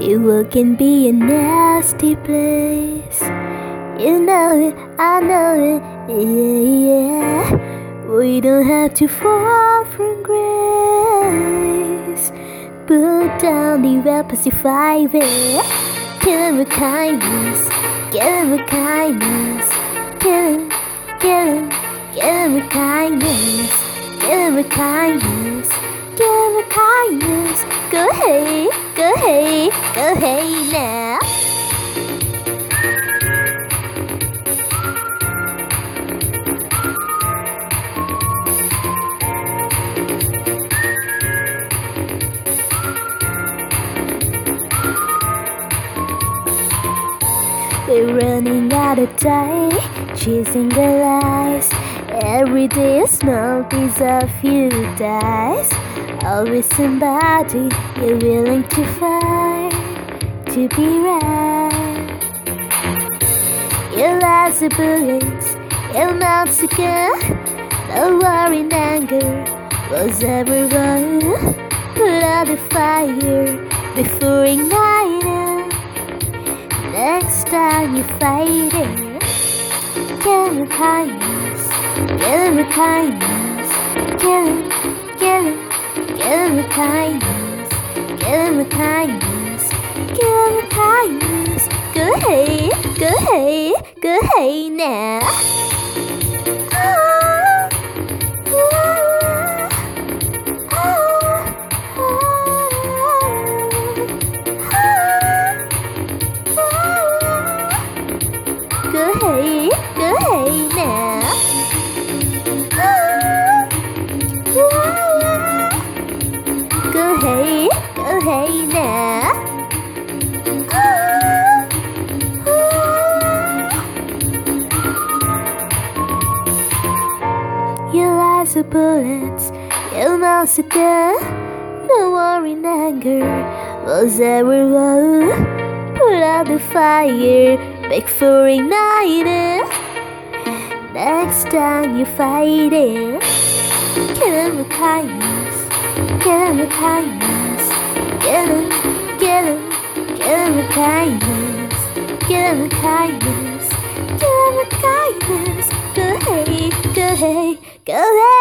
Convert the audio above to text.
The world can be a nasty place. You know it, I know it, yeah, yeah. We don't have to fall from grace. Put down the weapons fight it. Kill with kindness, kill with kindness. Kill him, kill him, kill with kindness, kill with kindness. With kindness. Go ahead, go ahead, go ahead now. We're running out of time, chasing the lies. Every day a small piece of you dies. Always somebody you're willing to fight to be right. Your lies are bullets, your mouth's a gun. No war in anger was ever wrong. Put out the fire before. Next time you fight it, kill kindness, kill with kindness, kill him, kill with kindness, kill with kindness, kill with kindness. Go ahead, go ahead, go ahead now. Go ahead, go ahead now. Go ahead, go ahead now. Your eyes are bullets, your mouth's a gun. No war anger was ever wrong. Put out the fire, make for igniting. Next time you fight it, kill with kindness, kill with kindness, kill him, kill him, kill him with kindness, kill him with kindness, kill him with kindness. Go ahead, go ahead, go now.